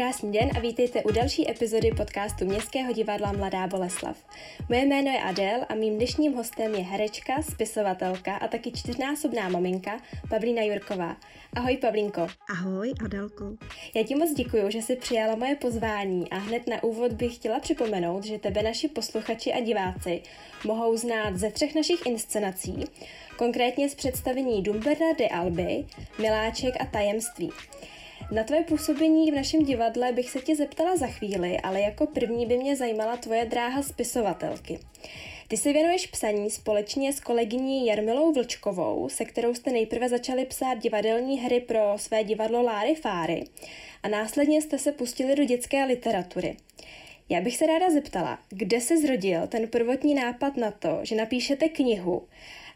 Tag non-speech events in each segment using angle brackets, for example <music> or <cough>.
Krásný den a vítejte u další epizody podcastu Městského divadla Mladá Boleslav. Moje jméno je Adel a mým dnešním hostem je herečka, spisovatelka a taky čtyřnásobná maminka Pavlína Jurková. Ahoj Pavlínko. Ahoj Adelko. Já ti moc děkuji, že jsi přijala moje pozvání a hned na úvod bych chtěla připomenout, že tebe naši posluchači a diváci mohou znát ze třech našich inscenací, konkrétně z představení Dumberna de Alby, Miláček a Tajemství. Na tvoje působení v našem divadle bych se tě zeptala za chvíli, ale jako první by mě zajímala tvoje dráha spisovatelky. Ty se věnuješ psaní společně s kolegyní Jarmilou Vlčkovou, se kterou jste nejprve začali psát divadelní hry pro své divadlo Láry Fáry a následně jste se pustili do dětské literatury. Já bych se ráda zeptala, kde se zrodil ten prvotní nápad na to, že napíšete knihu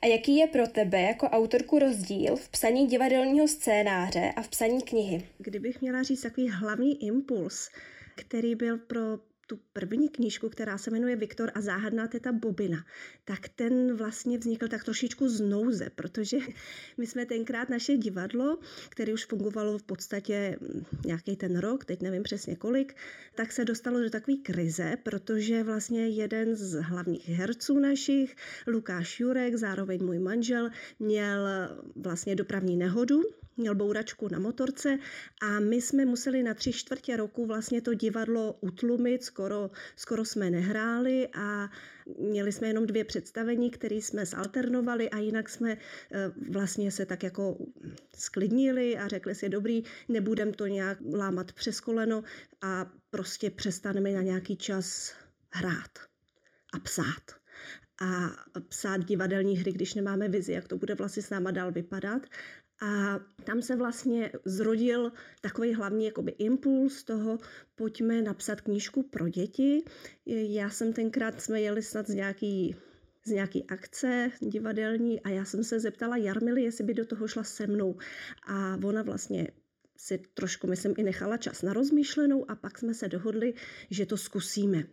a jaký je pro tebe jako autorku rozdíl v psaní divadelního scénáře a v psaní knihy? Kdybych měla říct takový hlavní impuls, který byl pro tu první knížku, která se jmenuje Viktor a záhadná teta Bobina, tak ten vlastně vznikl tak trošičku z nouze, protože <laughs> my jsme tenkrát naše divadlo, které už fungovalo v podstatě mm, nějaký ten rok, teď nevím přesně kolik, tak se dostalo do takové krize, protože vlastně jeden z hlavních herců našich, Lukáš Jurek, zároveň můj manžel, měl vlastně dopravní nehodu, měl bouračku na motorce a my jsme museli na tři čtvrtě roku vlastně to divadlo utlumit, skoro, skoro jsme nehráli a měli jsme jenom dvě představení, které jsme zalternovali a jinak jsme eh, vlastně se tak jako sklidnili a řekli si, dobrý, nebudem to nějak lámat přes koleno a prostě přestaneme na nějaký čas hrát a psát a psát divadelní hry, když nemáme vizi, jak to bude vlastně s náma dál vypadat. A tam se vlastně zrodil takový hlavní jakoby impuls toho, pojďme napsat knížku pro děti. Já jsem tenkrát, jsme jeli snad z nějaký z nějaký akce divadelní a já jsem se zeptala Jarmily, jestli by do toho šla se mnou. A ona vlastně si trošku, myslím, i nechala čas na rozmýšlenou a pak jsme se dohodli, že to zkusíme.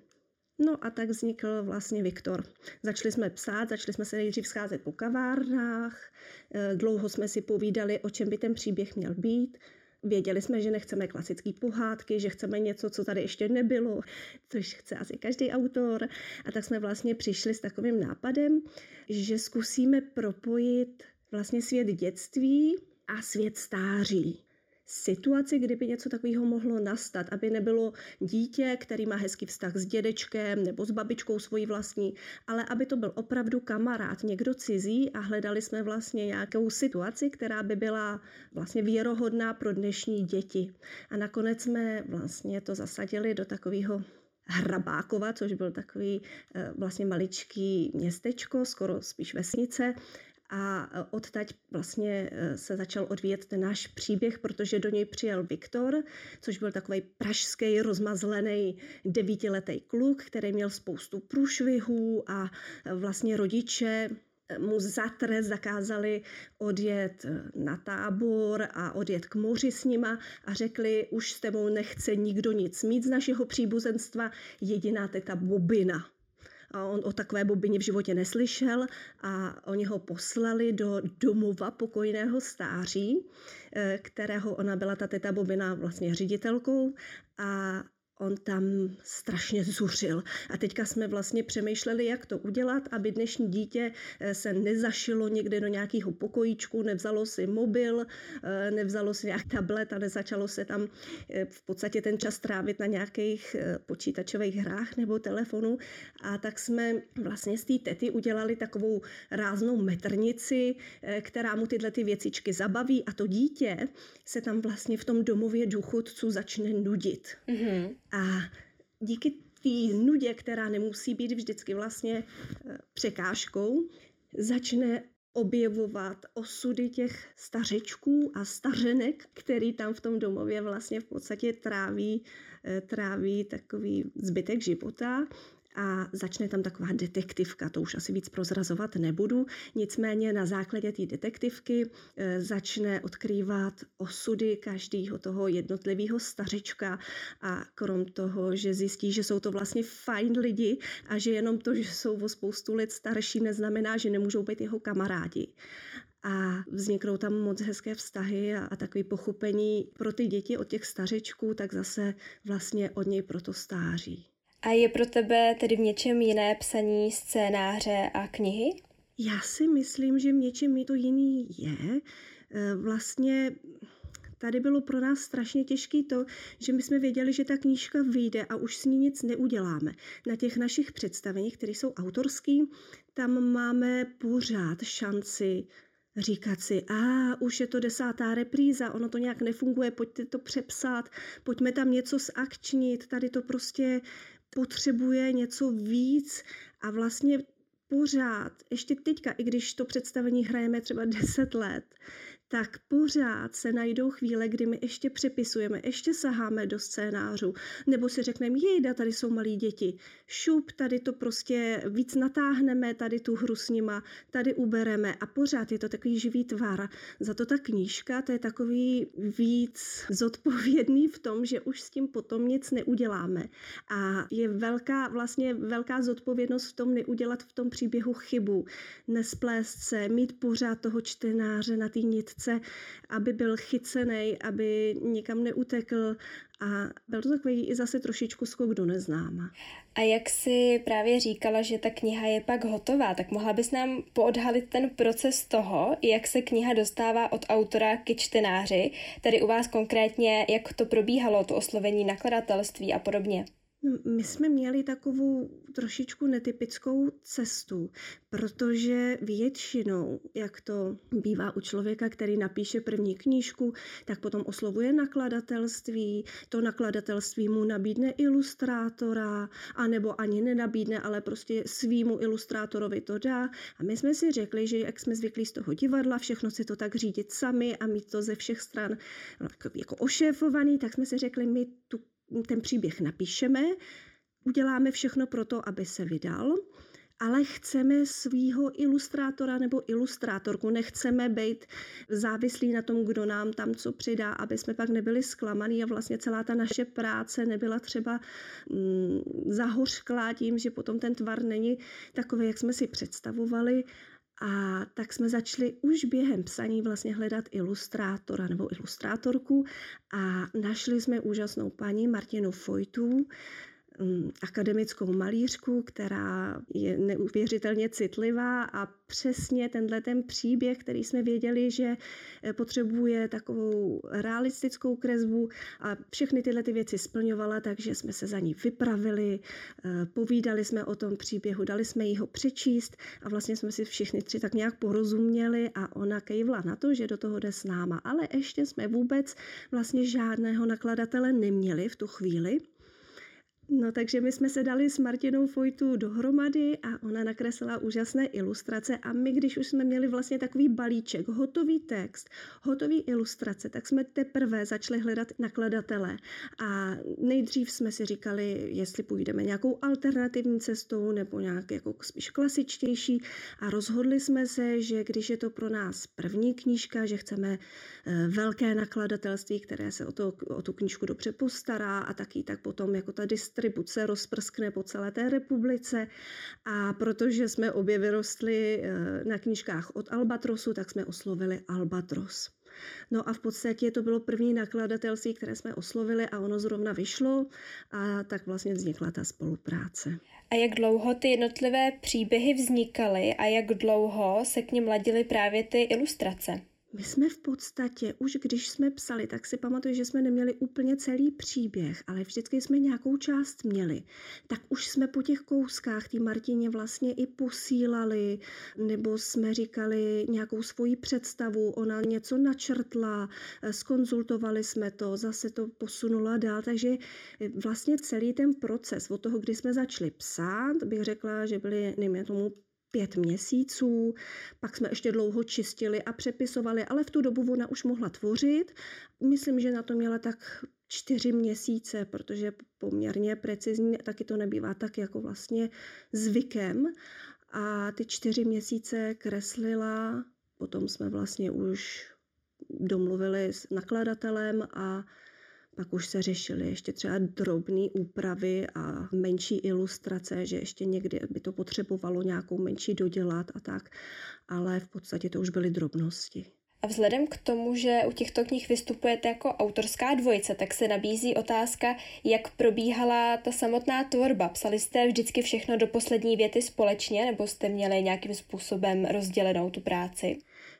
No a tak vznikl vlastně Viktor. Začali jsme psát, začali jsme se nejdřív scházet po kavárnách, eh, dlouho jsme si povídali, o čem by ten příběh měl být. Věděli jsme, že nechceme klasické pohádky, že chceme něco, co tady ještě nebylo, což chce asi každý autor. A tak jsme vlastně přišli s takovým nápadem, že zkusíme propojit vlastně svět dětství a svět stáří situaci, kdyby něco takového mohlo nastat, aby nebylo dítě, který má hezký vztah s dědečkem nebo s babičkou svojí vlastní, ale aby to byl opravdu kamarád, někdo cizí a hledali jsme vlastně nějakou situaci, která by byla vlastně věrohodná pro dnešní děti. A nakonec jsme vlastně to zasadili do takového Hrabákova, což byl takový eh, vlastně maličký městečko, skoro spíš vesnice, a e, odtaď vlastně e, se začal odvíjet ten náš příběh, protože do něj přijel Viktor, což byl takový pražský rozmazlený devítiletý kluk, který měl spoustu průšvihů a e, vlastně rodiče mu za trest zakázali odjet na tábor a odjet k moři s nima a řekli, už s tebou nechce nikdo nic mít z našeho příbuzenstva, jediná teta Bobina a on o takové bobině v životě neslyšel a oni ho poslali do domova pokojného stáří, eh, kterého ona byla ta teta Bobina vlastně ředitelkou. A on tam strašně zuřil. A teďka jsme vlastně přemýšleli, jak to udělat, aby dnešní dítě eh, se nezašilo někde do nějakého pokojíčku, nevzalo si mobil, eh, nevzalo si nějak tablet a nezačalo se tam eh, v podstatě ten čas trávit na nějakých počítačových hrách nebo telefonu. A tak jsme vlastně z té tety udělali takovou ráznou metrnici, která mu tyhle ty věcičky zabaví a to dítě se tam vlastně v tom domově důchodců začne nudit. Mm-hmm. A díky té nudě, která nemusí být vždycky vlastně eh, překážkou, začne objevovat osudy těch stařečků a stařenek, který tam v tom domově vlastně v podstatě tráví, eh, tráví takový zbytek života a začne tam taková detektivka, to už asi víc prozrazovat nebudu, nicméně na základě té detektivky e, začne odkrývat osudy každého toho jednotlivého stařečka a krom toho, že zjistí, že jsou to vlastně fajn lidi a že jenom to, že jsou o spoustu let starší, neznamená, že nemůžou být jeho kamarádi. a vzniknou tam moc hezké vztahy a, a takové pochopení pro ty děti od těch stařečků, tak zase vlastně od něj proto stáří. A je pro tebe tedy v něčem jiné psaní scénáře a knihy? Já si myslím, že v něčem to jiný je. E, vlastně tady bylo pro nás strašně těžké to, že my jsme věděli, že ta knížka vyjde a už s ní nic neuděláme. Na těch našich představeních, které jsou autorský, tam máme pořád šanci říkat si, a už je to desátá repríza, ono to nějak nefunguje, pojďte to přepsat, pojďme tam něco zakčnit, tady to prostě potřebuje něco víc a vlastně pořád, ještě teďka, i když to představení hrajeme třeba 10 let, tak pořád se najdou chvíle, kdy my ještě přepisujeme, ještě saháme do scénářů, nebo si řekneme, jejda, tady jsou malí děti, šup, tady to prostě víc natáhneme, tady tu hru s nima, tady ubereme a pořád je to takový živý tvar. Za to ta knížka, to je takový víc zodpovědný v tom, že už s tím potom nic neuděláme. A je velká, vlastně velká zodpovědnost v tom neudělat v tom příběhu chybu, nesplést se, mít pořád toho čtenáře na té nitce chce, aby byl chycený, aby nikam neutekl a byl to takový i zase trošičku skok do neznáma. A jak si právě říkala, že ta kniha je pak hotová, tak mohla bys nám poodhalit ten proces toho, jak se kniha dostává od autora ke čtenáři, tedy u vás konkrétně, jak to probíhalo, to oslovení nakladatelství a podobně? No, my jsme měli takovou trošičku netypickou cestu, protože většinou, jak to bývá u člověka, který napíše první knížku, tak potom oslovuje nakladatelství, to nakladatelství mu nabídne ilustrátora, anebo ani nenabídne, ale prostě svýmu ilustrátorovi to dá. A my jsme si řekli, že jak jsme zvyklí z toho divadla, všechno si to tak řídit sami a mít to ze všech stran jako ošéfovaný, tak jsme si řekli, my tu ten příběh napíšeme, uděláme všechno pro to, aby se vydal, ale chceme svýho ilustrátora nebo ilustrátorku, nechceme být závislí na tom, kdo nám tam co přidá, aby jsme pak nebyli zklamaný a vlastně celá ta naše práce nebyla třeba mm, zahořklá tím, že potom ten tvar není takový, jak jsme si představovali a tak jsme začali už během psaní vlastně hledat ilustrátora nebo ilustrátorku a našli jsme úžasnou paní Martinu Fojtu, Mm, akademickou malířku, která je neuvěřitelně citlivá a přesně tenhle ten příběh, který jsme věděli, že eh, potřebuje takovou realistickou kresbu a všechny tyhle ty věci splňovala, takže jsme se za ní vypravili, eh, povídali jsme o tom příběhu, dali jsme jí ho přečíst a vlastně jsme si všichni tři tak nějak porozuměli a ona kejvla na to, že do toho jde s náma, ale ještě jsme vůbec vlastně žádného nakladatele neměli v tu chvíli, No takže my jsme se dali s Martinou Fojtu dohromady a ona nakreslila úžasné ilustrace a my, když už jsme měli vlastně takový balíček, hotový text, hotový ilustrace, tak jsme teprve začali hledat nakladatele. A nejdřív jsme si říkali, jestli půjdeme nějakou alternativní cestou nebo nějak jako spíš klasičtější. A rozhodli jsme se, že když je to pro nás první knížka, že chceme eh, velké nakladatelství, které se o, to, o tu knížku dobře postará a taky tak potom jako ta distr distribuce rozprskne po celé té republice a protože jsme obě vyrostli eh, na knížkách od Albatrosu, tak jsme oslovili Albatros. No a v podstatě to bylo první nakladatelství, které jsme oslovili a ono zrovna vyšlo a tak vlastně vznikla ta spolupráce. A jak dlouho ty jednotlivé příběhy vznikaly a jak dlouho se k ním ladily právě ty ilustrace? My jsme v podstatě, už když jsme psali, tak si pamatuju, že jsme neměli úplně celý příběh, ale vždycky jsme nějakou část měli. Tak už jsme po těch kouskách té Martině vlastně i posílali, nebo jsme říkali nějakou svoji představu, ona něco načrtla, skonzultovali jsme to, zase to posunula dál, takže vlastně celý ten proces od toho, kdy jsme začali psát, bych řekla, že byly, nevím, tomu pět měsíců, pak jsme ještě dlouho čistili a přepisovali, ale v tu dobu ona už mohla tvořit. Myslím, že na to měla tak čtyři měsíce, protože poměrně precizní, taky to nebývá tak jako vlastně zvykem. A ty čtyři měsíce kreslila, potom jsme vlastně už domluvili s nakladatelem a Pak už se řešily ještě třeba drobné úpravy a menší ilustrace, že ještě někdy by to potřebovalo nějakou menší dodělat a tak, ale v podstatě to už byly drobnosti. A vzhledem k tomu, že u těchto knih vystupujete jako autorská dvojice, tak se nabízí otázka, jak probíhala ta samotná tvorba. Psali jste vždycky všechno do poslední věty společně, nebo jste měli nějakým způsobem rozdělenou tu práci?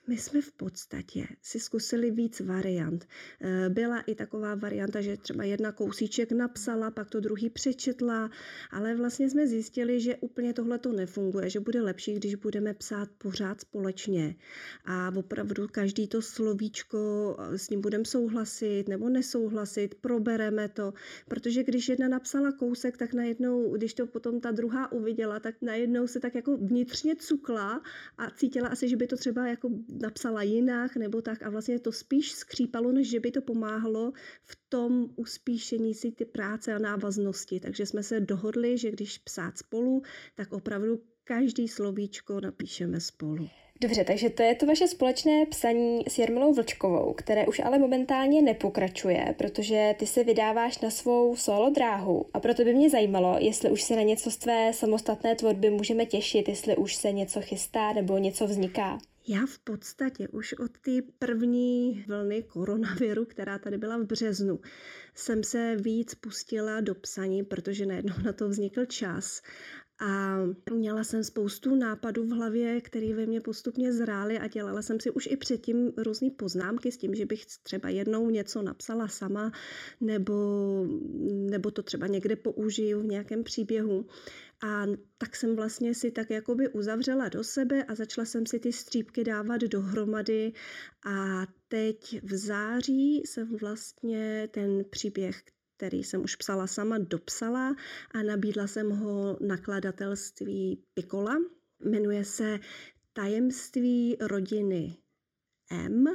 My jsme v podstatě si zkusili víc variant. Eh, byla i taková varianta, že třeba jedna kousíček napsala, pak to druhý přečetla, ale vlastně jsme zjistili, že úplně tohle to nefunguje, že bude lepší, když budeme psát pořád společně. A opravdu každý to slovíčko eh, s ním budeme souhlasit nebo nesouhlasit, probereme to, protože když jedna napsala kousek, tak najednou, když to potom ta druhá uviděla, tak najednou se tak jako vnitřně cukla a cítila asi, že by to třeba jako napsala jinak nebo tak a vlastně to spíš skřípalo, než že by to pomáhalo v tom uspíšení si ty práce a návaznosti. Takže jsme se dohodli, že když psát spolu, tak opravdu každý slovíčko napíšeme spolu. Dobře, takže to je to vaše společné psaní s Jarmilou Vlčkovou, které už ale momentálně nepokračuje, protože ty se vydáváš na svou solo dráhu a proto by mě zajímalo, jestli už se na něco z tvé samostatné tvorby můžeme těšit, jestli už se něco chystá nebo něco vzniká. Já v podstatě už od té první vlny koronaviru, která tady byla v březnu, jsem se víc pustila do psaní, protože najednou na to vznikl čas. A měla jsem spoustu nápadů v hlavě, které ve mně postupně zrály a dělala jsem si už i předtím různé poznámky s tím, že bych třeba jednou něco napsala sama, nebo, nebo to třeba někde použiju v nějakém příběhu. A tak jsem vlastně si tak jakoby uzavřela do sebe a začala jsem si ty střípky dávat dohromady a teď v září jsem vlastně ten příběh, který jsem už psala sama, dopsala a nabídla jsem ho nakladatelství Pikola. Jmenuje se Tajemství rodiny M.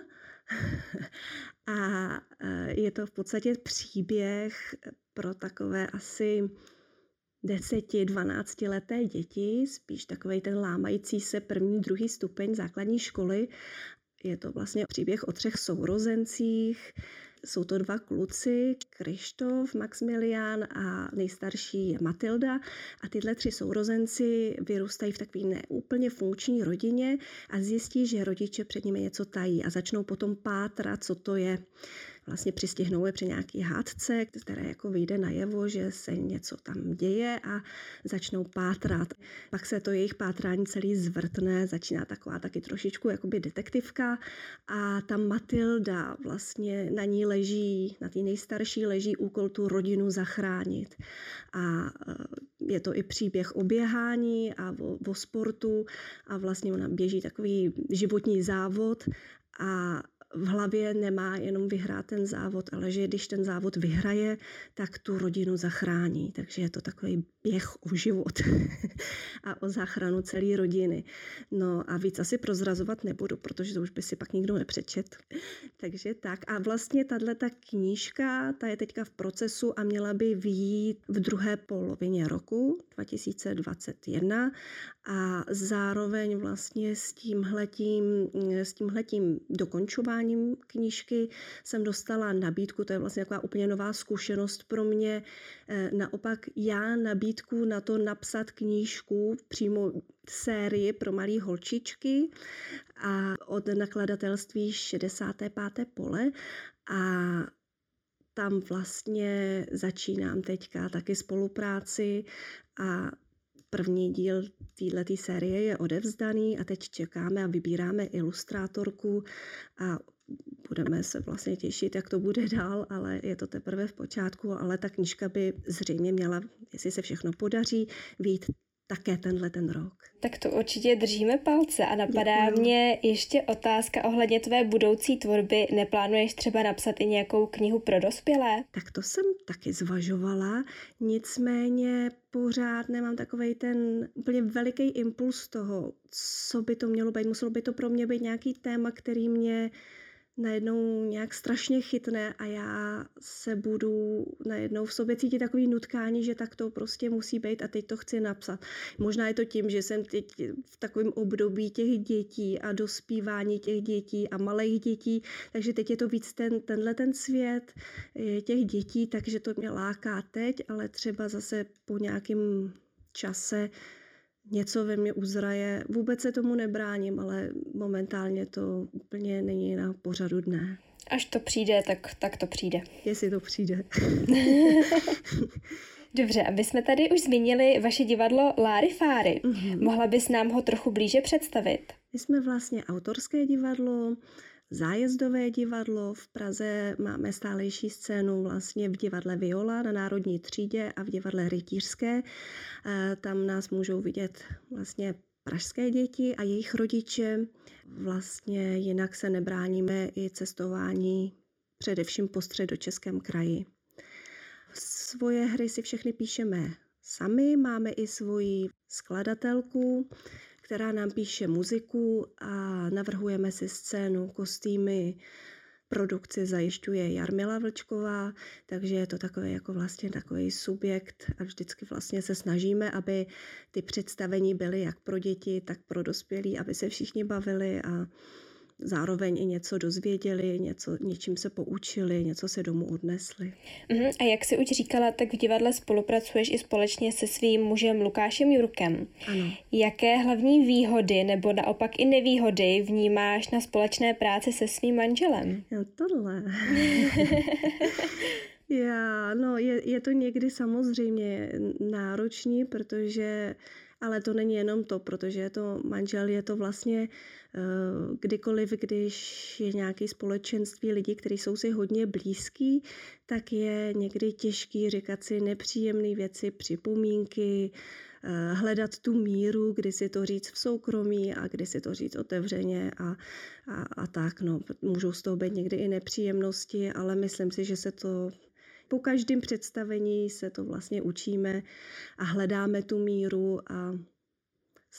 <laughs> a e, je to v podstatě příběh pro takové asi 10-12 leté děti, spíš takový ten lámající se první, druhý stupeň základní školy. Je to vlastně příběh o třech sourozencích, jsou to dva kluci, Krištof, Maximilian a nejstarší je Matilda. A tyhle tři sourozenci vyrůstají v takové neúplně funkční rodině a zjistí, že rodiče před nimi něco tají a začnou potom pátrat, co to je vlastně přistihnou je při nějaký hádce, které jako vyjde najevo, že se něco tam děje a začnou pátrat. Pak se to jejich pátrání celý zvrtne, začíná taková taky trošičku jakoby detektivka a ta Matilda vlastně na ní leží, na té nejstarší leží úkol tu rodinu zachránit. A e, je to i příběh o běhání a o, o sportu a vlastně ona běží takový životní závod a v hlavě nemá jenom vyhrát ten závod, ale že když ten závod vyhraje, tak tu rodinu zachrání. Takže je to takový běh o život <laughs> a o záchranu celé rodiny. No a víc asi prozrazovat nebudu, protože to už by si pak nikdo nepřečet. <laughs> Takže tak. A vlastně tahle ta knížka, ta je teďka v procesu a měla by výjít v druhé polovině roku 2021 a zároveň vlastně s tímhletím, s tímhletím dokončováním knížky jsem dostala nabídku, to je vlastně taková úplně nová zkušenost pro mě. Eh, naopak já nabídku na to napsat knížku přímo sérii pro malé holčičky a od nakladatelství 65. pole a tam vlastně začínám teďka taky spolupráci a První díl této série je odevzdaný a teď čekáme a vybíráme ilustrátorku a budeme se vlastně těšit, jak to bude dál, ale je to teprve v počátku, ale ta knižka by zřejmě měla, jestli se všechno podaří, být také tenhle ten rok. Tak to určitě držíme palce a napadá Děkuju. mě ještě otázka ohledně tvé budoucí tvorby. Neplánuješ třeba napsat i nějakou knihu pro dospělé? Tak to jsem taky zvažovala, nicméně pořád nemám takový ten úplně veliký impuls toho, co by to mělo být. Muselo by to pro mě být nějaký téma, který mě najednou nějak strašně chytne a já se budu najednou v sobě cítit takový nutkání, že tak to prostě musí být a teď to chci napsat. Možná je to tím, že jsem teď v takovém období těch dětí a dospívání těch dětí a malých dětí, takže teď je to víc ten, tenhle ten svět těch dětí, takže to mě láká teď, ale třeba zase po nějakém čase něco ve mně uzraje. Vůbec se tomu nebráním, ale momentálně to úplně není na pořadu dne. Až to přijde, tak, tak to přijde. <laughs> Jestli to přijde. <laughs> Dobře, aby jsme tady už zmínili vaše divadlo Láry Fáry. Mm-hmm. Mohla bys nám ho trochu blíže představit? My jsme vlastně autorské divadlo, zájezdové divadlo. V Praze máme stálejší scénu vlastně v divadle Viola na Národní třídě a v divadle Rytířské. Tam nás můžou vidět vlastně pražské děti a jejich rodiče. Vlastně jinak se nebráníme i cestování především po středočeském kraji. Svoje hry si všechny píšeme sami, máme i svoji skladatelku, která nám píše muziku a navrhujeme si scénu, kostýmy, produkci zajišťuje Jarmila Vlčková, takže je to takový jako vlastně takový subjekt a vždycky vlastně se snažíme, aby ty představení byly jak pro děti, tak pro dospělí, aby se všichni bavili a zároveň i něco dozvěděli, něco, něčím se poučili, něco se domů odnesli. Uh-huh. A jak si už říkala, tak v divadle spolupracuješ i společně se svým mužem Lukášem Jurkem. Ano. Jaké hlavní výhody nebo naopak i nevýhody vnímáš na společné práci se svým manželem? Jo, tohle. <laughs> Já, no, je, je to někdy samozřejmě náročný, protože ale to není jenom to, protože je to manžel, je to vlastně eh, kdykoliv, když je nějaké společenství lidí, kteří jsou si hodně blízký, tak je někdy těžký říkat si nepříjemné věci, připomínky, eh, hledat tu míru, kdy si to říct v soukromí a kdy si to říct otevřeně a, a, a tak. No. Můžou z toho být někdy i nepříjemnosti, ale myslím si, že se to po každém představení se to vlastně učíme a hledáme tu míru a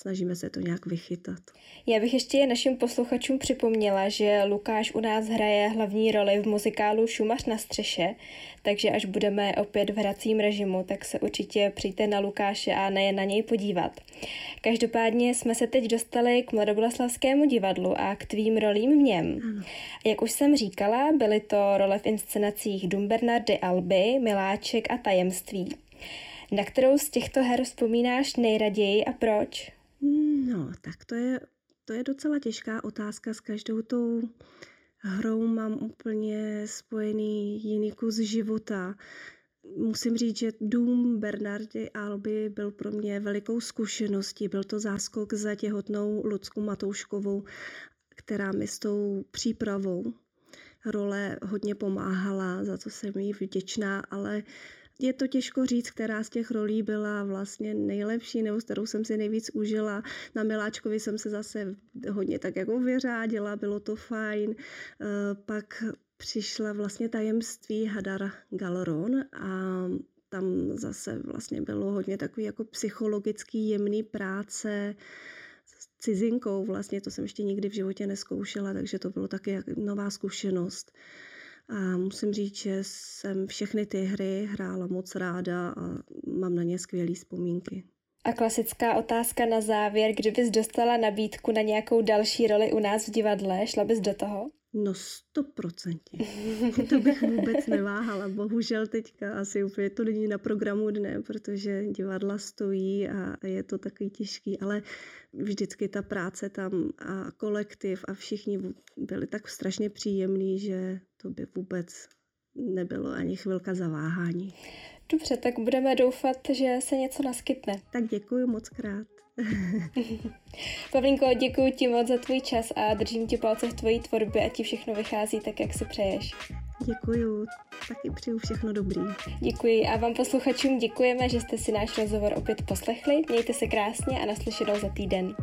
snažíme se to nějak vychytat. Já bych ještě našim posluchačům připomněla, že Lukáš u nás hraje hlavní roli v muzikálu Šumař na střeše, takže až budeme opět v hracím režimu, tak se určitě přijďte na Lukáše a nejen na něj podívat. Každopádně jsme se teď dostali k Mladoboleslavskému divadlu a k tvým rolím v něm. Ano. Jak už jsem říkala, byly to role v inscenacích Dum Bernardy Alby, Miláček a Tajemství. Na kterou z těchto her vzpomínáš nejraději a proč? No, tak to je, to je docela těžká otázka. S každou tou hrou mám úplně spojený jiný kus života. Musím říct, že dům Bernardy Alby byl pro mě velikou zkušeností. Byl to záskok za těhotnou Lucku Matouškovou, která mi s tou přípravou role hodně pomáhala, za co jsem jí vděčná, ale je to těžko říct, která z těch rolí byla vlastně nejlepší, nebo kterou jsem si nejvíc užila. Na Miláčkovi jsem se zase hodně tak jako vyřádila, bylo to fajn. Eh, pak přišla vlastně tajemství Hadar Galron a tam zase vlastně bylo hodně takový jako psychologický jemný práce s cizinkou, vlastně to jsem ještě nikdy v životě neskoušela, takže to bylo taky nová zkušenost. A musím říct, že jsem všechny ty hry hrála moc ráda a mám na ně skvělé vzpomínky. A klasická otázka na závěr, kdybys dostala nabídku na nějakou další roli u nás v divadle, šla bys do toho? No stoprocentně. to bych vůbec neváhala. Bohužel teďka asi úplně to není na programu dne, protože divadla stojí a je to takový těžký, ale vždycky ta práce tam a kolektiv a všichni byli tak strašně příjemní, že to by vůbec nebylo ani chvilka zaváhání. Dobře, tak budeme doufat, že se něco naskytne. Tak děkuji moc krát. <laughs> Pavlínko, děkuji ti moc za tvůj čas a držím ti palce v tvojí tvorbě a ti všechno vychází tak, jak si přeješ. Děkuji, taky přeju všechno dobrý. Děkuji a vám posluchačům děkujeme, že jste si náš rozhovor opět poslechli. Mějte se krásně a naslyšenou za týden.